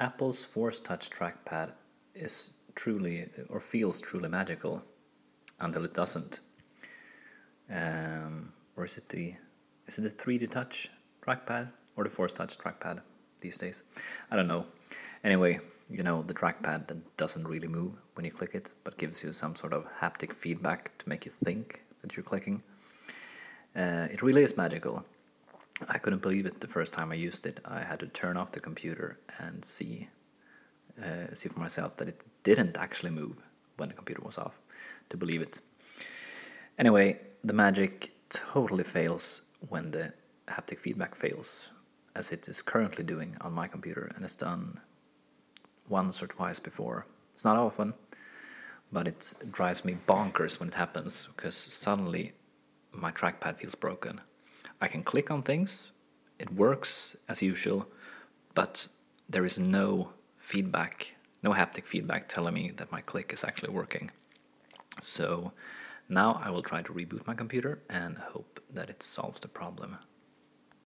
Apple's Force Touch trackpad is truly or feels truly magical until it doesn't. Um, or is it the is it the 3D Touch trackpad or the Force Touch trackpad these days? I don't know. Anyway, you know the trackpad that doesn't really move when you click it, but gives you some sort of haptic feedback to make you think that you're clicking. Uh, it really is magical. I couldn't believe it the first time I used it. I had to turn off the computer and see uh, see for myself that it didn't actually move when the computer was off to believe it. Anyway, the magic totally fails when the haptic feedback fails, as it is currently doing on my computer and has done once or twice before. It's not often, but it drives me bonkers when it happens because suddenly my trackpad feels broken. I can click on things, it works as usual, but there is no feedback, no haptic feedback telling me that my click is actually working. So now I will try to reboot my computer and hope that it solves the problem.